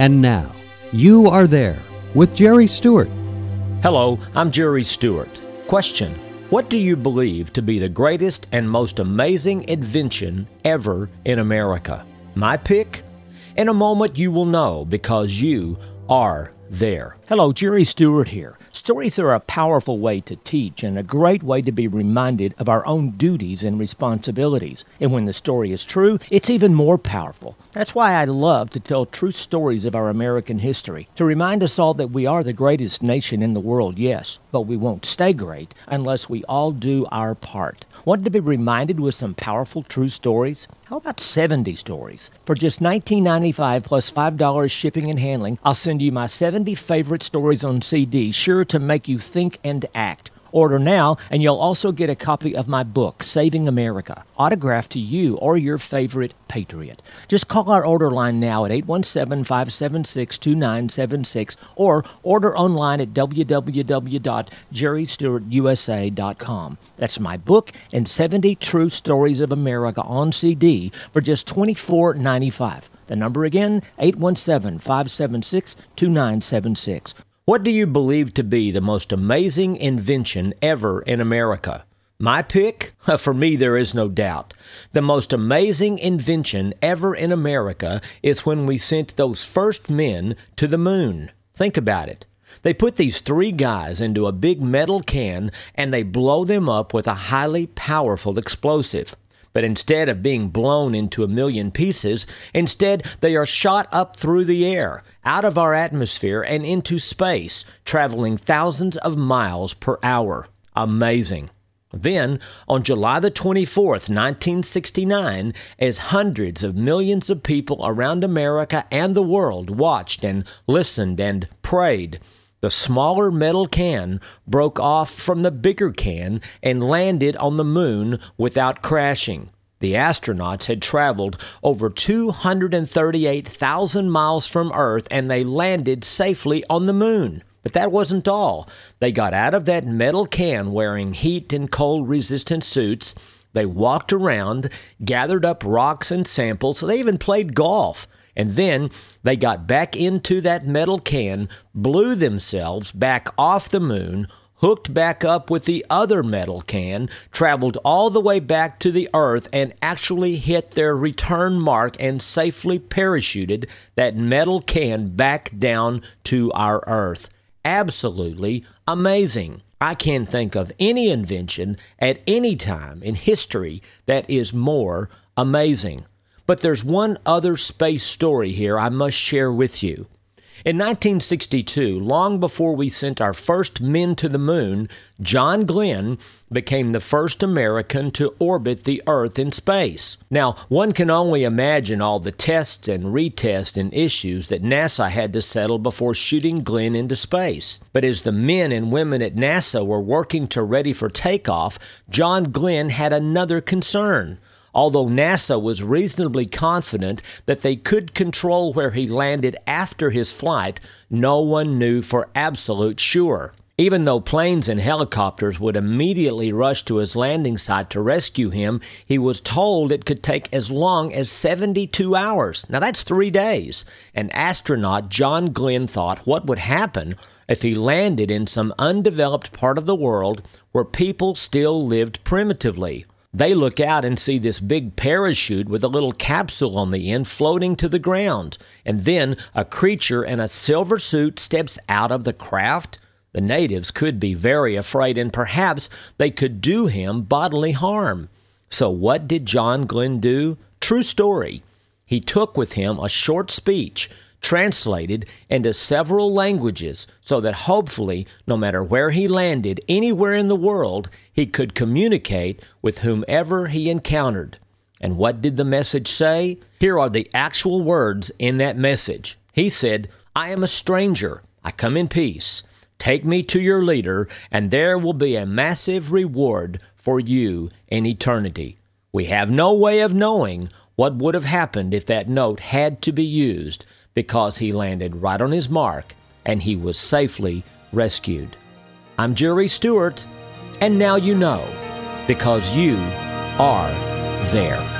And now, you are there with Jerry Stewart. Hello, I'm Jerry Stewart. Question What do you believe to be the greatest and most amazing invention ever in America? My pick? In a moment, you will know because you are there. Hello, Jerry Stewart here. Stories are a powerful way to teach and a great way to be reminded of our own duties and responsibilities. And when the story is true, it's even more powerful. That's why I love to tell true stories of our American history, to remind us all that we are the greatest nation in the world, yes, but we won't stay great unless we all do our part. Want to be reminded with some powerful true stories? How about 70 stories? For just $19.95 plus $5 shipping and handling, I'll send you my 70 favorite stories on CD, sure to make you think and act. Order now, and you'll also get a copy of my book, Saving America, autographed to you or your favorite patriot. Just call our order line now at 817 576 2976 or order online at www.jerrystewartusa.com. That's my book and 70 True Stories of America on CD for just $24.95. The number again, 817 576 2976. What do you believe to be the most amazing invention ever in America? My pick? For me, there is no doubt. The most amazing invention ever in America is when we sent those first men to the moon. Think about it. They put these three guys into a big metal can and they blow them up with a highly powerful explosive. But instead of being blown into a million pieces, instead they are shot up through the air, out of our atmosphere, and into space, traveling thousands of miles per hour. Amazing. Then, on July the 24th, 1969, as hundreds of millions of people around America and the world watched and listened and prayed, the smaller metal can broke off from the bigger can and landed on the moon without crashing. The astronauts had traveled over 238,000 miles from Earth and they landed safely on the moon. But that wasn't all. They got out of that metal can wearing heat and cold resistant suits. They walked around, gathered up rocks and samples. They even played golf. And then they got back into that metal can, blew themselves back off the moon, hooked back up with the other metal can, traveled all the way back to the Earth, and actually hit their return mark and safely parachuted that metal can back down to our Earth. Absolutely amazing. I can't think of any invention at any time in history that is more amazing. But there's one other space story here I must share with you. In 1962, long before we sent our first men to the moon, John Glenn became the first American to orbit the Earth in space. Now, one can only imagine all the tests and retests and issues that NASA had to settle before shooting Glenn into space. But as the men and women at NASA were working to ready for takeoff, John Glenn had another concern although NASA was reasonably confident that they could control where he landed after his flight, no one knew for absolute sure. Even though planes and helicopters would immediately rush to his landing site to rescue him, he was told it could take as long as 72 hours. Now that's three days. And astronaut John Glenn thought what would happen if he landed in some undeveloped part of the world where people still lived primitively. They look out and see this big parachute with a little capsule on the end floating to the ground. And then a creature in a silver suit steps out of the craft. The natives could be very afraid, and perhaps they could do him bodily harm. So, what did John Glenn do? True story. He took with him a short speech translated into several languages so that hopefully, no matter where he landed, anywhere in the world, he could communicate with whomever he encountered. And what did the message say? Here are the actual words in that message. He said, I am a stranger. I come in peace. Take me to your leader, and there will be a massive reward for you in eternity. We have no way of knowing what would have happened if that note had to be used because he landed right on his mark and he was safely rescued. I'm Jerry Stewart, and now you know because you are there.